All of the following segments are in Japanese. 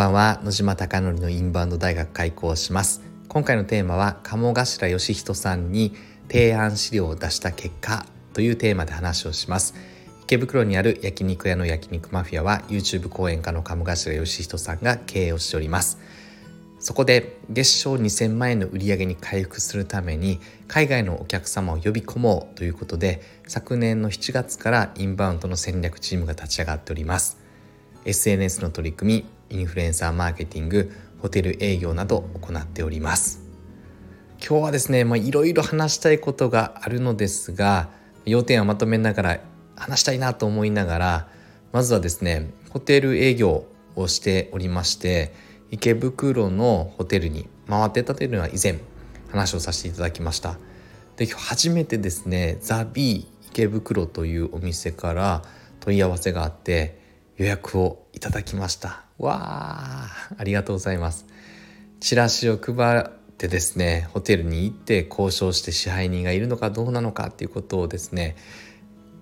ばんは。野島貴則のインバウンド大学開校します。今回のテーマは鴨頭義人さんに提案資料を出した結果というテーマで話をします。池袋にある焼肉屋の焼肉マフィアは YouTube 講演家の鴨頭義人さんが経営をしております。そこで月賞2000万円の売り上げに回復するために海外のお客様を呼び込もうということで昨年の7月からインバウンドの戦略チームが立ち上がっております。SNS の取り組みインフルエンサーマーケティングホテル営業など行っております。今日はですねいろいろ話したいことがあるのですが要点をまとめながら話したいなと思いながらまずはですねホテル営業をしておりまして池袋のホテルに回ってたというのは以前話をさせていただきました。で今日初めてですねザ・ビー池袋というお店から問い合わせがあって予約をいただきました。わあありがとうございます。チラシを配ってですねホテルに行って交渉して支配人がいるのかどうなのかっていうことをですね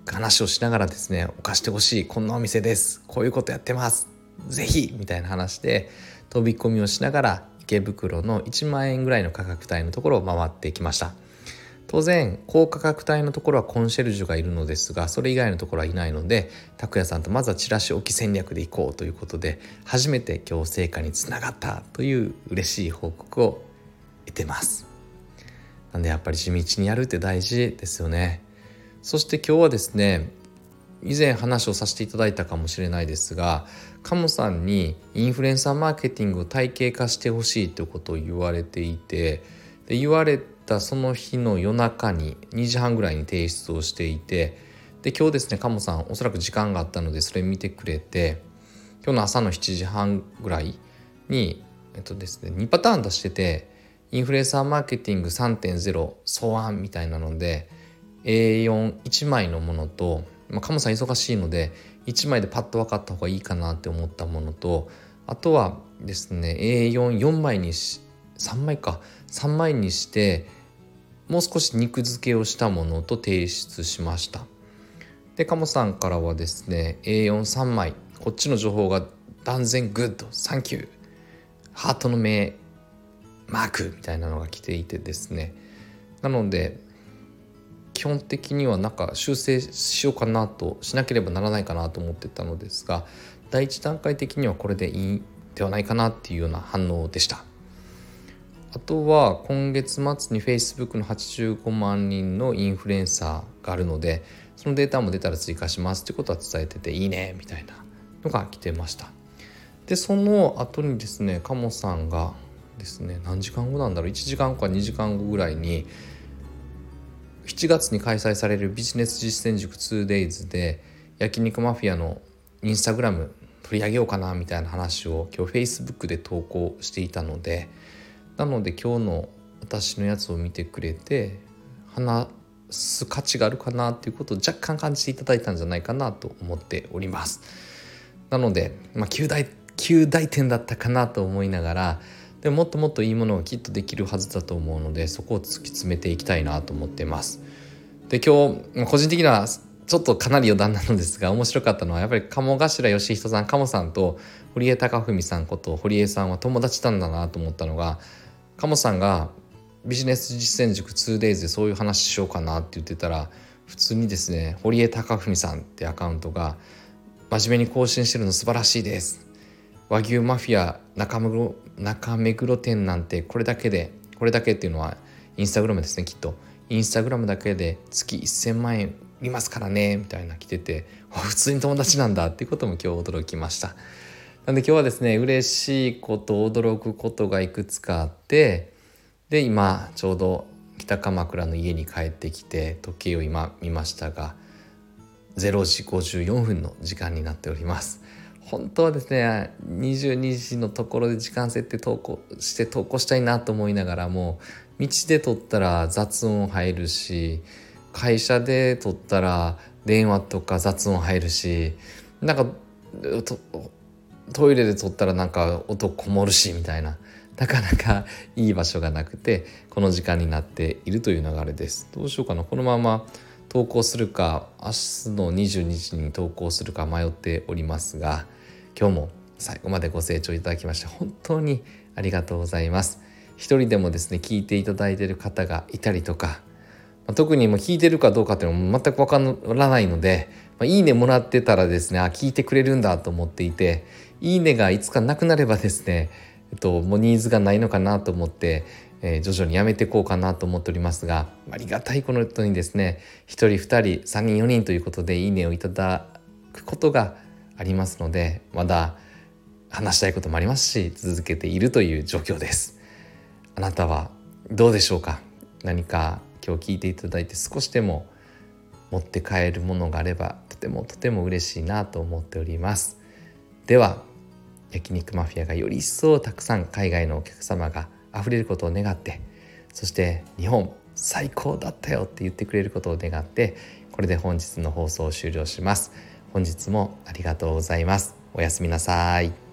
話をしながらですねお貸してほしいこんなお店です。こういうことやってます。ぜひみたいな話で飛び込みをしながら池袋の1万円ぐらいの価格帯のところを回ってきました。当然高価格帯のところはコンシェルジュがいるのですがそれ以外のところはいないので拓也さんとまずはチラシ置き戦略でいこうということで初めて今日成果につながったという嬉しい報告を得てます。なんでやっぱり地道にやるって大事ですよね。そして今日はですね以前話をさせていただいたかもしれないですがカモさんにインフルエンサーマーケティングを体系化してほしいということを言われていてで言われたその日の夜中に2時半ぐらいに提出をしていてで今日ですねカモさんおそらく時間があったのでそれ見てくれて今日の朝の7時半ぐらいにえっとですね2パターン出しててインフルエンサーマーケティング3.0草案みたいなので A41 枚のものとまあ、カモさん忙しいので1枚でパッと分かった方がいいかなって思ったものとあとはですね A44 枚にして3枚か。3枚にしてもう少し肉付けをしたものと提出しました。でカモさんからはですね A4 3枚。こっちの情報が断然グッド。サンキュー。ハートの目マークみたいなのが来ていてですね。なので基本的にはなんか修正しようかなとしなければならないかなと思ってたのですが第一段階的にはこれでいいではないかなっていうような反応でした。あとは今月末に Facebook の85万人のインフルエンサーがあるのでそのデータも出たら追加しますってことは伝えてていいねみたいなのが来てました。でその後にですねカモさんがですね何時間後なんだろう？1時間後か2時間後ぐらいに7月に開催されるビジネス実践塾 2days で焼肉マフィアのインスタグラム取り上げようかなみたいな話を今日 Facebook で投稿していたのでなので今日の私のやつを見てくれて話す価値があるかなっていうことを若干感じていただいたんじゃないかなと思っております。なので、まあ、9大9大点だったかなと思いながらでももっともっといいものがきっとできるはずだと思うのでそこを突き詰めていきたいなと思ってます。で今日個人的にはちょっとかなり余談なのですが面白かったのはやっぱり鴨頭義人さん鴨さんと堀江貴文さんこと堀江さんは友達なんだなと思ったのが鴨さんがビジネス実践塾 2days でそういう話しようかなって言ってたら普通にですね堀江貴文さんってアカウントが真面目に更新してるの素晴らしいです。和牛マフィア中目黒中目黒店なんてこれだけでこれだけっていうのはインスタグラムですねきっと。インスタグラムだけで月1,000万円売りますからねみたいな来てて普通に友達なんだっていうことも今日驚きました。なんで今日はですね嬉しいこと驚くことがいくつかあってで今ちょうど北鎌倉の家に帰ってきて時計を今見ましたが0時54分の時間になっております。本当はですね22時のところで時間設定投稿して投稿したいなと思いながらも道で撮ったら雑音入るし会社で撮ったら電話とか雑音入るしなんかトイレで撮ったらなんか音こもるしみたいな。なかなかいい場所がなくてこの時間になっているという流れです。どうしようかな。このまま投稿するか明日の22時に投稿するか迷っておりますが今日も最後までご清聴いただきまして本当にありがとうございます。一人でもですね聞いていただいている方がいたりとか特にも聞いてるかどうかっていうのも全くわからないので、まあ、いいねもらってたらですねあ聞いてくれるんだと思っていていいねがいつかなくなればですね、えっと、もうニーズがないのかなと思って、えー、徐々にやめていこうかなと思っておりますがありがたいこの人にですね1人2人3人4人ということでいいねをいただくことがありますのでまだ話したいこともありますし続けているという状況です。あなたはどうでしょうか？何か今日聞いていただいて少しでも持って帰るものがあればとてもとても嬉しいなと思っておりますでは焼肉マフィアがより一層たくさん海外のお客様が溢れることを願ってそして日本最高だったよって言ってくれることを願ってこれで本日の放送を終了します。本日もありがとうございます。おやすみなさい。